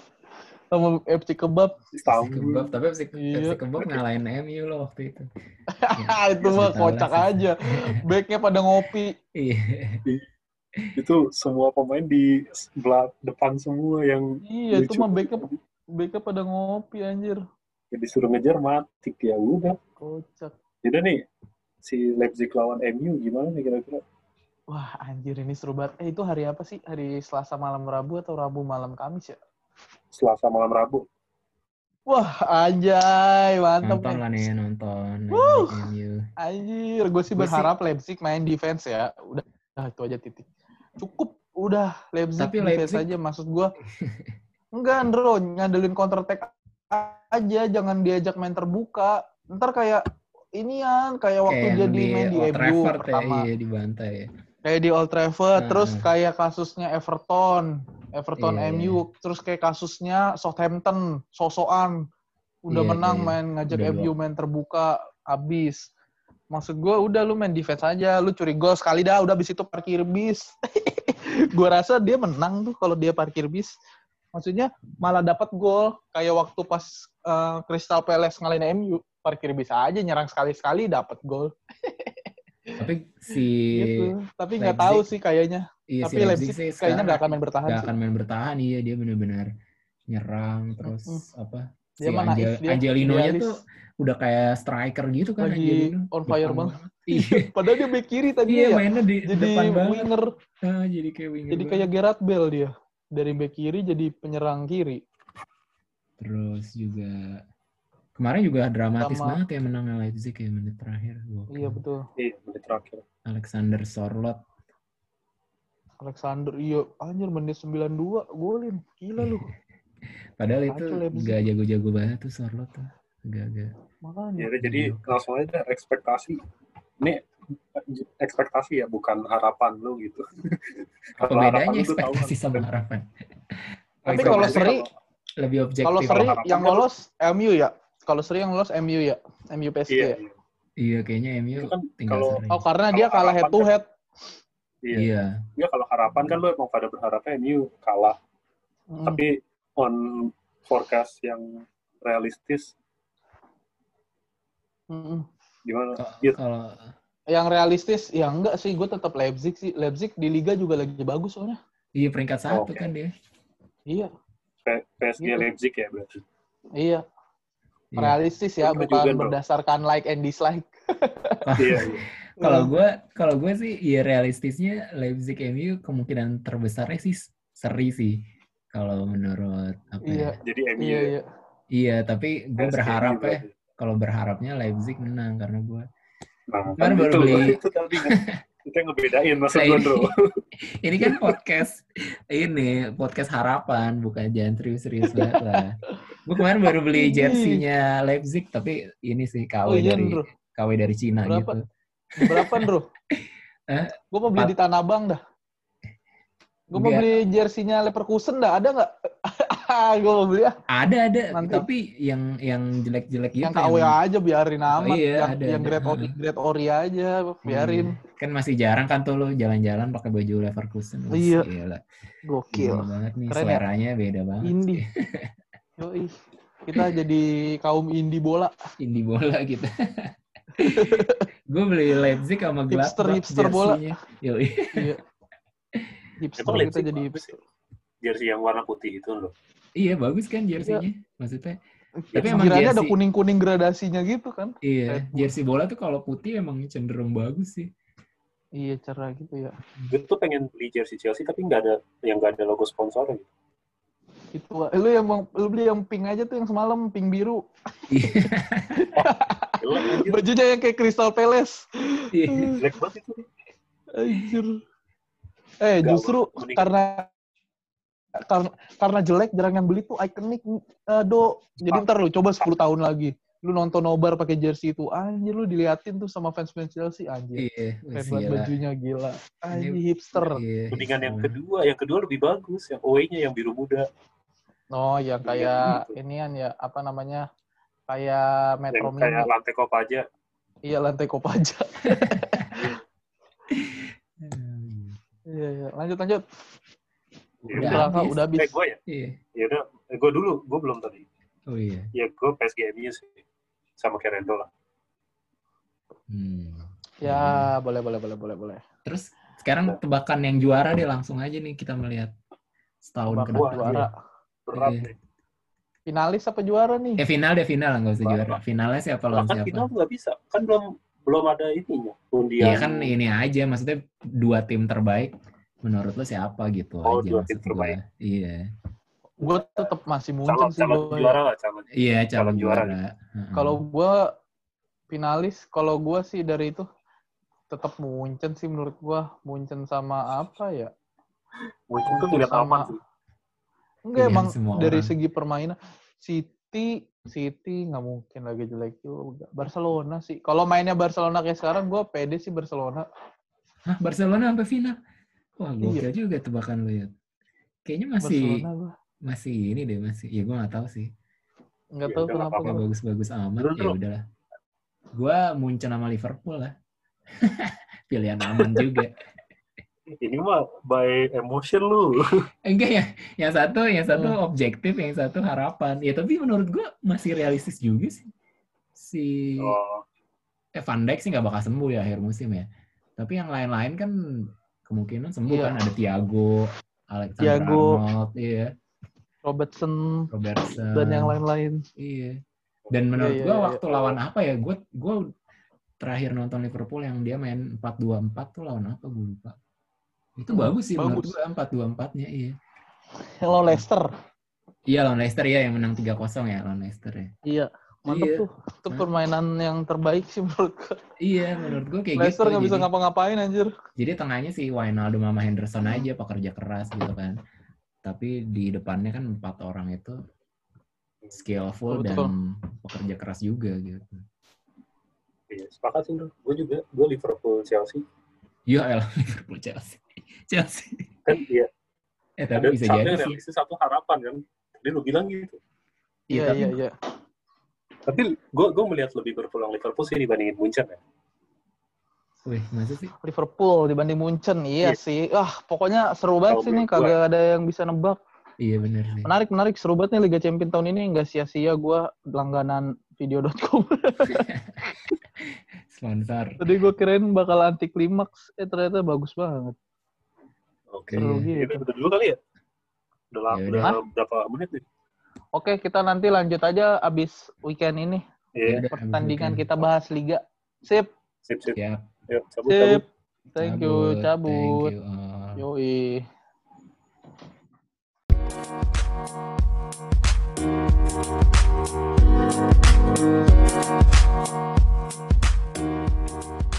sama FC Kebab? FC. Kebab, tapi FC, Iya. FC Kebab ngalahin MU loh waktu itu. <laughs> itu mah kocak aja. Backnya pada ngopi. Iya. Itu semua pemain di sebelah depan semua yang Iya itu lucu. mah backnya backnya pada ngopi anjir. yang disuruh ngejar mati ya udah. Kocak. Jadi nih si Leipzig lawan MU gimana nih kira-kira? Wah anjir ini seru banget. Eh itu hari apa sih? Hari Selasa malam Rabu atau Rabu malam Kamis ya? Selasa malam Rabu. Wah anjay mantap Nonton nih. lah nih, nonton. Wuh. MU. Anjir, gue sih berharap Leipzig main defense ya. Udah, nah, itu aja titik. Cukup, udah Leipzig Tapi Leipzig- aja. Maksud gue, enggak Andro, ngandelin counter attack aja, jangan diajak main terbuka. Ntar kayak inian, kayak waktu Kayak jadi main di MU ya, pertama. iya dibantai ya. Kayak di Old Trafford, Nah. terus kayak kasusnya Everton, Everton Iya, MU, terus kayak kasusnya Southampton, sosokan. Udah Iya, menang iya. main ngajak Udah MU main terbuka, habis. Maksud gue udah lu main defense aja, lu curi gol sekali dah, udah abis itu parkir bis. <laughs> gue rasa dia menang tuh kalau dia parkir bis. Maksudnya malah dapat gol kayak waktu pas eh, Crystal Palace ngalahin MU, parkir bis aja nyerang sekali-sekali dapat gol. <laughs> Tapi si Gitu. Tapi nggak tahu sih kayaknya. iya Tapi si Leipzig sih kayaknya nggak akan main bertahan nggak akan main bertahan iya dia benar-benar nyerang terus apa Dia si mah Angel, naif dia, Angelino-nya idealis. tuh udah kayak striker gitu kan Lagi Angelino. on fire banget. Iya, <laughs> Padahal dia back kiri tadi iya ya. mainnya di Jadi depan banget. winger. Ah, jadi kayak winger. Jadi banget. kayak Gerard Bell dia. Dari back kiri jadi penyerang kiri. Terus juga kemarin juga dramatis Sama- banget ya menang Leipzig ya menit terakhir. Gokil. Iya betul. Iya, menit terakhir. Alexander Sorloth. Alexander, iya. Anjir menit 92 golin. Gila lu. <laughs> Padahal itu Kacau nggak jago-jago banget tuh Sorloth tuh. Agak-agak. Makanya. Ya, jadi langsung aja ekspektasi. Ini ekspektasi ya, bukan harapan lu gitu. <laughs> Apa bedanya tahu ekspektasi kan. sama harapan? <laughs> Tapi Oh, kalau seri, lebih objektif. kalau seri harapan yang kan- lolos MU ya. Kalau seri yang lolos MU ya. MU PSG Iya, ya. iya. Iya kayaknya MU kan tinggal kalau- seri. Oh karena dia kalah head to kan- head. Iya. Iya. Ya kalau harapan kan lu emang pada berharapnya MU kalah. Hmm. Tapi on forecast yang realistis gimana? Iya. Kalau Yang realistis, ya enggak sih. Gue tetap Leipzig sih. Leipzig di Liga juga lagi bagus soalnya. iya peringkat satu Oke. kan dia. Iya. PSG Gitu. Leipzig ya berarti. Iya. Iya. Realistis ya, bukan juga, bro. berdasarkan like and dislike. <laughs> iya, iya. Kalau gue kalau gue sih ya realistisnya Leipzig MU kemungkinan terbesarnya sih seri sih. Kalau menurut apa Iya. ya? Jadi MU Iya, ya. iya. Iya, tapi gue berharap ya berarti. kalau berharapnya Leipzig menang karena gue Nah, Kemarin kan baru itu, beli- itu tadi nge- itu yang ngebedain maksud Nah, gue, <laughs> ini- kan podcast ini podcast harapan bukan jangan serius-serius <laughs> banget lah. Gue kemarin baru beli Ini. jersinya Leipzig tapi ini sih KW Oh iya, dari Bro. KW dari Cina Berapa? gitu. Berapa, Bro? <laughs> Eh, Gue mau beli di Tanah Abang dah. Gue mau beli jersinya Leverkusen dah. Ada nggak? <laughs> gue mau beli ah. Ada ada Nanti. tapi yang yang jelek-jelek gitu. yang KW aja biarin amat. iya, yang ada, yang ada. grade ori, grade ori aja biarin. Iya. Kan masih jarang kan tuh lo jalan-jalan pakai baju Leverkusen. Wih, Iya. Gila. Gokil. Gila banget nih Keren ya? seleranya beda banget. Indie. <laughs> Yoi. Kita jadi kaum indie bola. Indie bola gitu. <laughs> gue beli Leipzig sama Gladbach Hipster- hipster bola. jersinya. Yoi. Iya. Hipster Leipzig jadi bagus ya? Jersey yang warna putih itu loh. Iya bagus kan jersinya. Maksudnya Tapi Tapi emang ada jersey- kuning-kuning gradasinya gitu kan. iya jersey bola tuh kalau putih emang cenderung bagus sih. Iya, cerah gitu ya. Gue tuh pengen beli jersey Chelsea tapi nggak ada yang nggak ada logo sponsornya. Gitu. Itu ah. lu yang mau- lu beli yang pink aja tuh yang semalam pink biru. Iya. Bajunya yang kayak Crystal Palace. Iya. Jelek banget itu. Anjir. Eh, Nggak, justru mending- karena karena karena jelek jarang yang beli tuh ikonik eh, do. Jadi Ah. ntar lu coba 10 tahun lagi. Lu nonton nobar pakai jersey itu, anjir lu diliatin tuh sama fans-fans Chelsea anjir. Iya. Banget gila. bajunya gila. Anjir Ini- hipster. Iya. Mendingan yang sama. kedua, yang kedua lebih bagus, yang away-nya yang biru muda. Oh, yang kayak gitu. inian ya, apa namanya? Kayak Metro kayak lantai Kopaja. Iya, lantai Kopaja. <laughs> Hmm. Iya, iya. Lanjut, lanjut. Ya Udah udah. Udah, habis. udah habis. Eh, gue ya? Iya. Ya udah, eh, gue dulu, gue belum tadi. Oh iya. Ya gue PSG MU sih. Sama kayak Rendo lah. Hmm. Ya, boleh, boleh, boleh, boleh, boleh. Terus sekarang tebakan yang juara deh langsung aja nih kita melihat setahun ke depan. juara. Berat Iya. nih. Finalis apa juara nih? Eh final deh final nggak usah Wah, juara. Finalnya siapa lawan kan final siapa? nggak bisa. Kan belum belum ada ininya. Undian. Iya kan ini aja maksudnya dua tim terbaik menurut lo siapa gitu Oh, aja dua maksud tim terbaik. Iya. Gue tetap masih muncul calon sih. calon gua. juara lah calon. Iya calon Calon juara. juara. Kalau gue finalis, kalau gue sih dari itu tetap Munchen sih menurut gue. Munchen sama apa ya? Mungkin tuh ngeliat sama- aman sih. Enggak Pilihan emang dari orang. segi permainan City City nggak mungkin lagi jelek juga. Barcelona sih. Kalau mainnya Barcelona kayak sekarang, gue pede sih Barcelona. Hah, Barcelona sampai final. Wah, gokil Iya. juga tebakan lo ya. Kayaknya masih Barcelona gue masih ini deh masih. Ya gue nggak tahu sih. nggak Ya tahu kenapa. gua. bagus-bagus amat ya udahlah. Gua Munchen sama Liverpool lah. <laughs> Pilihan aman juga. Ini mah by emotion lu. <laughs> Enggak ya, yang satu yang satu Hmm. objektif, yang satu harapan. Ya tapi menurut gua masih realistis juga sih. Si Oh, eh Van Dijk sih nggak bakal sembuh ya akhir musim ya. Tapi yang lain-lain kan kemungkinan sembuh Iya. kan ada Thiago, Alexander Thiago. Arnold, iya, Robertson Robertson dan yang lain-lain. Iya. Dan menurut Iya, gua iya, waktu lawan apa ya? Gua gua terakhir nonton Liverpool yang dia main 4-2-4 tuh lawan apa gue lupa. Itu Hmm, bagus sih menurut bagus. gua 4-2-4-nya iya. Hello Leicester. Iya lawan Leicester ya yang menang 3-0 ya lawan Leicester ya. Iya, mantap Iya. tuh. Itu Hah? permainan yang terbaik sih menurut gue. Iya, menurut gua kayak Leicester gitu. nggak bisa ngapa-ngapain anjir. jadi tengahnya si Wijnaldum sama Henderson Hmm. aja pekerja keras gitu kan. Tapi di depannya kan empat orang itu skillful Betul. dan pekerja keras juga gitu. iya, sepakat sih, Bro. Gue juga, gue Liverpool Chelsea. Ya elah <laughs> Liverpool Chelsea. Chelsea. Kan iya, Eh ada tapi bisa satu jadi yang sih. realistis, satu harapan kan. Tadi lu bilang gitu. Iya, Iya, tapi iya, iya. Tapi gue gue melihat lebih berpeluang Liverpool sih dibandingin Munchen ya. Wih, masa sih? Liverpool dibanding Munchen. Iya Iya. sih. Ah, pokoknya seru banget Kalau sih nih. Kagak ada yang bisa nebak. Iya bener sih. Menarik, menarik. Seru banget nih Liga Champions tahun ini. Nggak sia-sia gue langganan video.com. <laughs> Sponsor. Tadi gue kirain bakal anti klimaks. Eh, ternyata bagus banget. Oke. Okay. Ini udah dulu kali ya? Udah, ya, udah berapa menit nih? Oke, kita nanti lanjut aja abis weekend ini. Iya. Ya yeah. Pertandingan weekend. kita bahas liga. Sip. Sip, sip. Yeah. Yuk, ya, cabut, sip. Cabut. Thank you, cabut. Thank you all. Yoi. Thank you.